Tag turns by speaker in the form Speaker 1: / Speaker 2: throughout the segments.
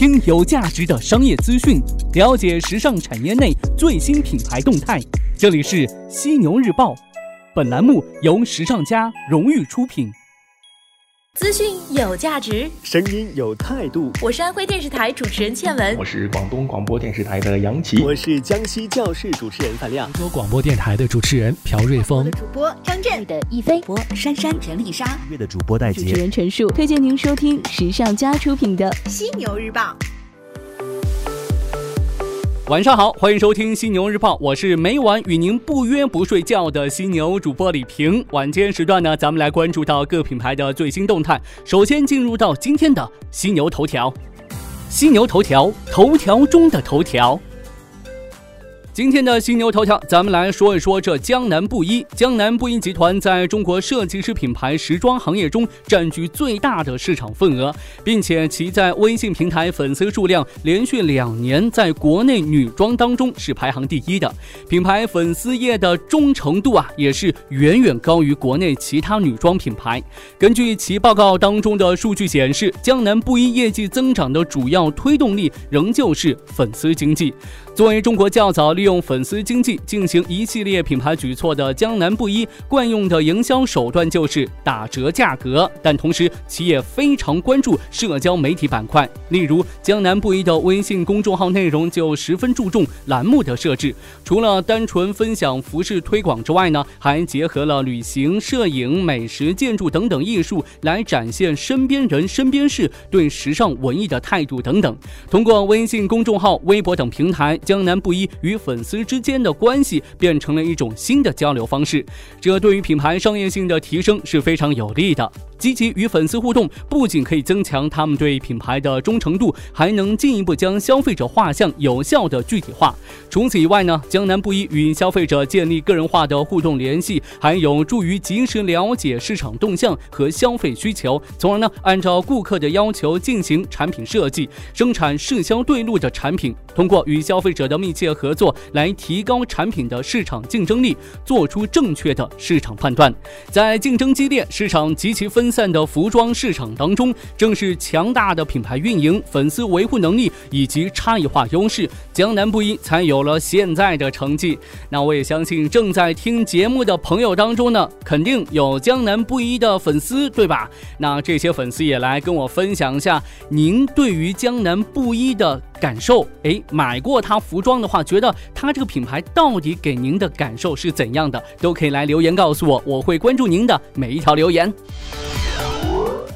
Speaker 1: 听有价值的商业资讯，了解时尚产业内最新品牌动态。这里是犀牛日报，本栏目由时尚家荣誉出品。
Speaker 2: 资讯有价值，
Speaker 3: 声音有态度。
Speaker 2: 我是安徽电视台主持人倩文，
Speaker 4: 我是广东广播电视台的杨琪，
Speaker 3: 我是江西教室主持人范亮，
Speaker 5: 广州广播电台的主持人朴瑞峰，
Speaker 6: 主播张震。
Speaker 7: 的一飞
Speaker 6: 播珊珊陈丽莎，
Speaker 8: 乐的主播戴杰，
Speaker 9: 主持人陈述，推荐您收听时尚家出品的《
Speaker 6: 犀牛日报》。
Speaker 1: 晚上好，欢迎收听犀牛日报，我是每晚与您不约不睡觉的犀牛主播李平。晚间时段呢，咱们来关注到各品牌的最新动态。首先进入到今天的犀牛头条，犀牛头条，头条中的头条。今天的犀牛头条，咱们来说一说这江南布衣。江南布衣集团在中国设计师品牌时装行业中占据最大的市场份额，并且其在微信平台粉丝数量连续两年在国内女装当中是排行第一的。品牌粉丝业的忠诚度啊，也是远远高于国内其他女装品牌。根据其报告当中的数据显示，江南布衣业绩增长的主要推动力仍旧是粉丝经济。作为中国较早利用用粉丝经济进行一系列品牌举措的江南布衣，惯用的营销手段就是打折价格，但同时其也非常关注社交媒体板块。例如，江南布衣的微信公众号内容就十分注重栏目的设置，除了单纯分享服饰推广之外呢，还结合了旅行、摄影、美食、建筑等等艺术，来展现身边人、身边事对时尚文艺的态度等等。通过微信公众号、微博等平台。江南布衣与粉粉丝之间的关系变成了一种新的交流方式，这对于品牌商业性的提升是非常有利的。积极与粉丝互动，不仅可以增强他们对品牌的忠诚度，还能进一步将消费者画像有效的具体化。除此以外呢，江南布衣与消费者建立个人化的互动联系，还有助于及时了解市场动向和消费需求，从而呢按照顾客的要求进行产品设计，生产适销对路的产品。通过与消费者的密切合作，来提高产品的市场竞争力，做出正确的市场判断。在竞争激烈、市场极其分散的服装市场当中，正是强大的品牌运营、粉丝维护能力以及差异化优势，江南布衣才有了现在的成绩。那我也相信正在听节目的朋友当中呢，肯定有江南布衣的粉丝，对吧？那这些粉丝也来跟我分享一下您对于江南布衣的感受。哎，买过他服装的话，觉得他这个品牌到底给您的感受是怎样的？都可以来留言告诉我，我会关注您的每一条留言。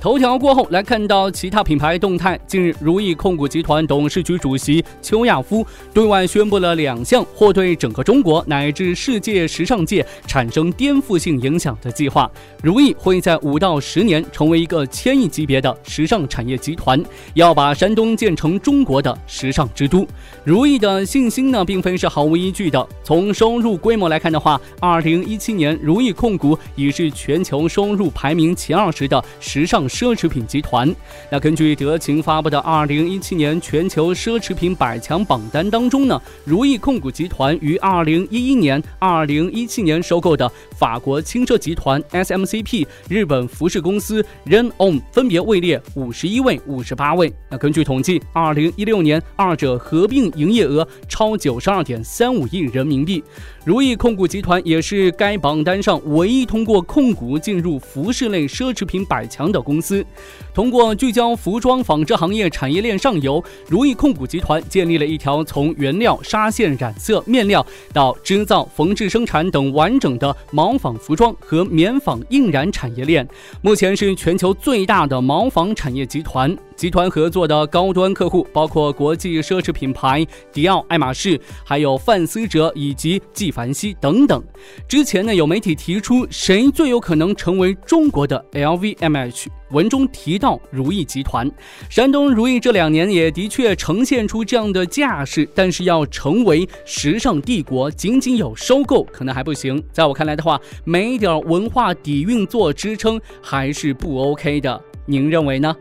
Speaker 1: 头条过后，来看到其他品牌动态。近日，如意控股集团董事局主席邱亚夫对外宣布了两项或对整个中国乃至世界时尚界产生颠覆性影响的计划。如意会在五到十年成为一个千亿级别的时尚产业集团，要把山东建成中国的时尚之都。如意的信心呢，并非是毫无依据的。从收入规模来看的话，二零一七年如意控股已是全球收入排名前二十的时尚。奢侈品集团。那根据德勤发布的二零一七年全球奢侈品百强榜单当中呢，如意控股集团于二零一一年、二零一七年收购的法国轻奢集团 SMCP、日本服饰公司 RENON 分别位列五十一位、五十八位。那根据统计，二零一六年二者合并营业额超九十二点三五亿人民币。如意控股集团也是该榜单上唯一通过控股进入服饰类奢侈品百强的公司。通过聚焦服装纺织行业产业链上游，如意控股集团建立了一条从原料、纱线、染色、面料到织造、缝制、生产等完整的毛纺服装和棉纺印染产业链，目前是全球最大的毛纺产业集团。集团合作的高端客户包括国际奢侈品牌迪奥、爱马仕，还有范思哲以及纪梵希等等。之前呢，有媒体提出谁最有可能成为中国的 LVMH，文中提到如意集团。山东如意这两年也的确呈现出这样的架势，但是要成为时尚帝国，仅仅有收购可能还不行。在我看来的话，没点文化底蕴做支撑还是不 OK 的。您认为呢？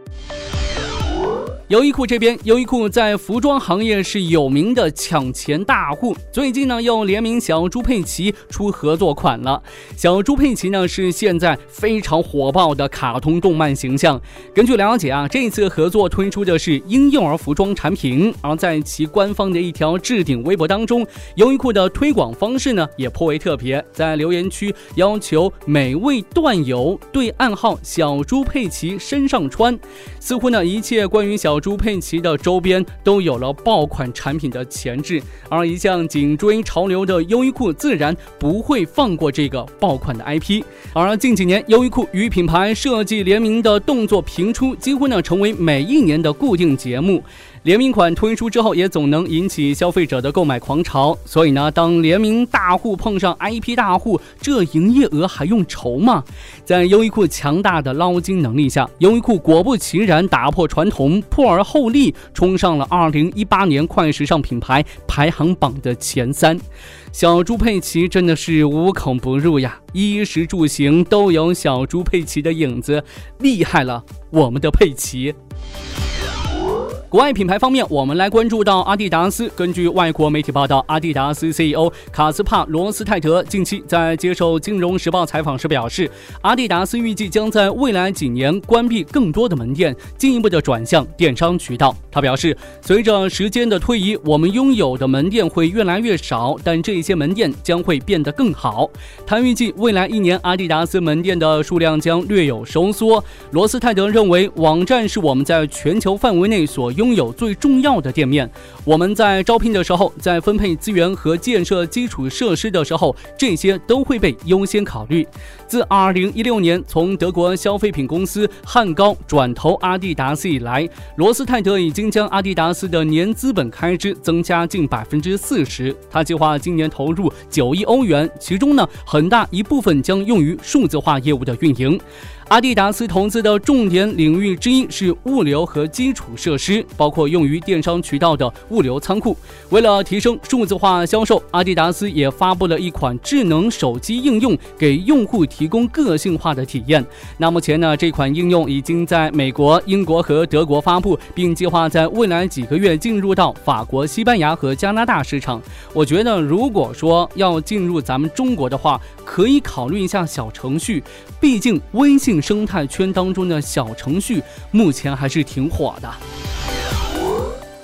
Speaker 1: 优衣库这边，优衣库在服装行业是有名的抢钱大户。最近呢，又联名小猪佩奇出合作款了。小猪佩奇呢，是现在非常火爆的卡通动漫形象。根据了解啊，这次合作推出的是婴幼儿服装产品。而在其官方的一条置顶微博当中，优衣库的推广方式呢，也颇为特别，在留言区要求每位段友对暗号小猪佩奇身上穿。似乎呢，一切关于小。小猪佩奇的周边都有了爆款产品的前置，而一向紧追潮流的优衣库自然不会放过这个爆款的 IP。而近几年，优衣库与品牌设计联名的动作频出，几乎呢成为每一年的固定节目。联名款推出之后，也总能引起消费者的购买狂潮。所以呢，当联名大户碰上 IP 大户，这营业额还用愁吗？在优衣库强大的捞金能力下，优衣库果不其然打破传统，破而后立，冲上了2018年快时尚品牌排行榜的前三。小猪佩奇真的是无孔不入呀，衣食住行都有小猪佩奇的影子，厉害了，我们的佩奇！国外品牌方面，我们来关注到阿迪达斯。根据外国媒体报道，阿迪达斯 CEO 卡斯帕罗斯泰德近期在接受《金融时报》采访时表示，阿迪达斯预计将在未来几年关闭更多的门店，进一步的转向电商渠道。他表示，随着时间的推移，我们拥有的门店会越来越少，但这些门店将会变得更好。他预计未来一年阿迪达斯门店的数量将略有收缩。罗斯泰德认为，网站是我们在全球范围内所拥。拥有最重要的店面，我们在招聘的时候，在分配资源和建设基础设施的时候，这些都会被优先考虑。自2016年从德国消费品公司汉高转投阿迪达斯以来，罗斯泰德已经将阿迪达斯的年资本开支增加近百分之四十。他计划今年投入九亿欧元，其中呢很大一部分将用于数字化业务的运营。阿迪达斯投资的重点领域之一是物流和基础设施，包括用于电商渠道的物流仓库。为了提升数字化销售，阿迪达斯也发布了一款智能手机应用，给用户提供个性化的体验。那目前呢，这款应用已经在美国、英国和德国发布，并计划在未来几个月进入到法国、西班牙和加拿大市场。我觉得，如果说要进入咱们中国的话，可以考虑一下小程序，毕竟微信。生态圈当中的小程序，目前还是挺火的。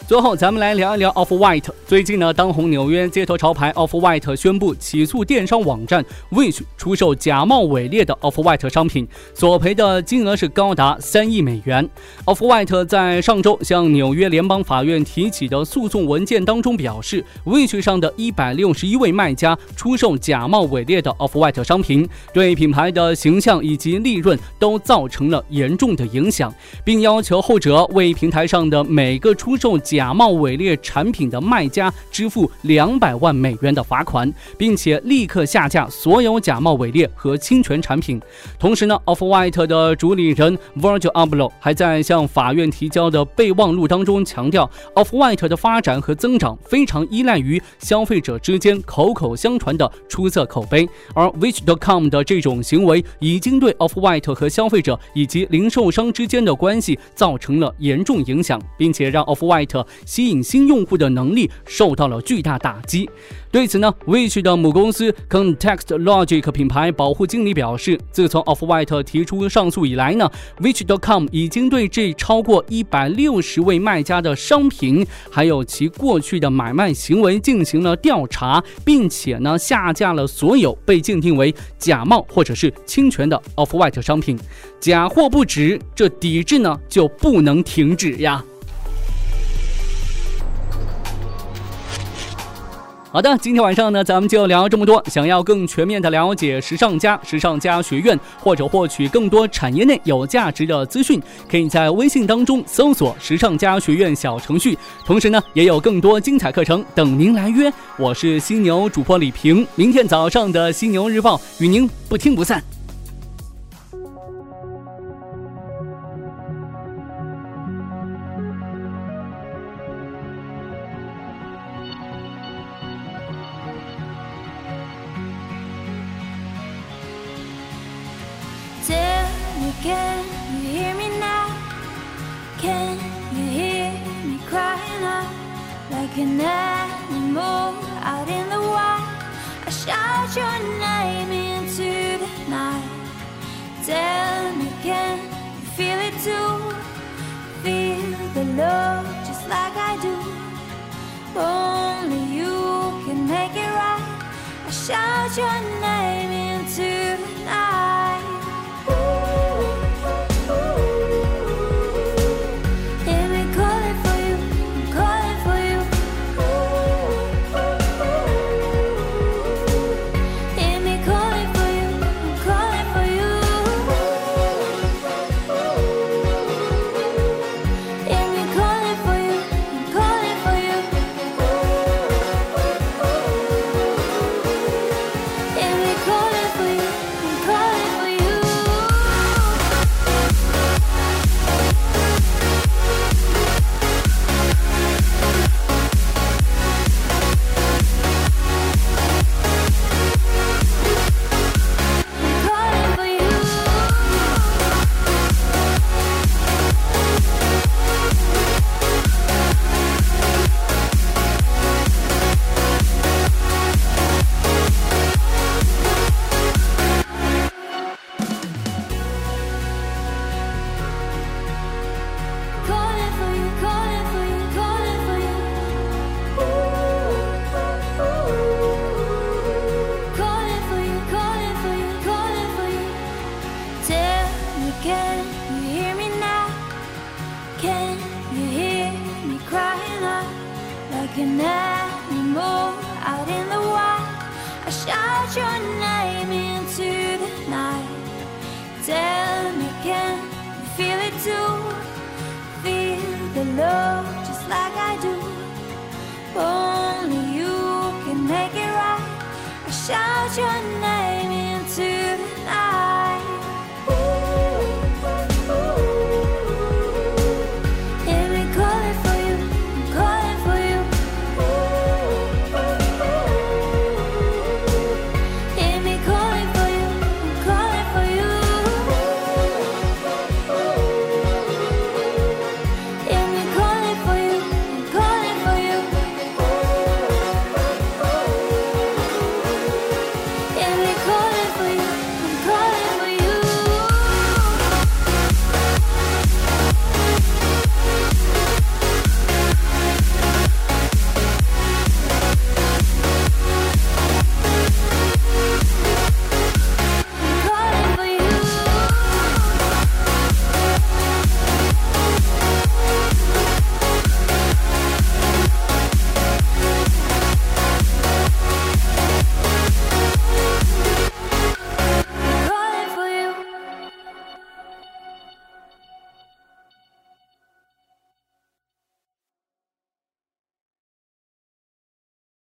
Speaker 1: 最后，咱们来聊一聊 Off White。最近呢，当红纽约街头潮牌 Off White 宣布起诉电商网站 Wish 出售假冒伪劣的 Off White 商品，索赔的金额是高达三亿美元。Off White 在上周向纽约联邦法院提起的诉讼文件当中表示，Wish 上的一百六十一位卖家出售假冒伪劣的 Off White 商品，对品牌的形象以及利润都造成了严重的影响，并要求后者为平台上的每个出售假假冒伪劣产品的卖家支付两百万美元的罚款，并且立刻下架所有假冒伪劣和侵权产品。同时呢，Off White 的主理人 Virgil a b l o 还在向法院提交的备忘录当中强调，Off White 的发展和增长非常依赖于消费者之间口口相传的出色口碑。而 Wish.com 的这种行为已经对 Off White 和消费者以及零售商之间的关系造成了严重影响，并且让 Off White。吸引新用户的能力受到了巨大打击。对此呢，Wish 的母公司 Context Logic 品牌保护经理表示，自从 Off White 提出上诉以来呢，Wish.com 已经对这超过一百六十位卖家的商品，还有其过去的买卖行为进行了调查，并且呢下架了所有被鉴定为假冒或者是侵权的 Off White 商品。假货不止，这抵制呢就不能停止呀。好的，今天晚上呢，咱们就聊这么多。想要更全面的了解时尚家、时尚家学院，或者获取更多产业内有价值的资讯，可以在微信当中搜索“时尚家学院”小程序。同时呢，也有更多精彩课程等您来约。我是犀牛主播李平，明天早上的犀牛日报与您不听不散。
Speaker 7: An animal out in the wild. I shout your name into the night. Tell me, can you feel it too? Feel the love just like I do. Only you can make it right. I shout your name Can you hear me crying out like an animal out in the wild? I shout your name into the night. Tell me, can you feel it too? Feel the love just like I do. Only you can make it right. I shout your name.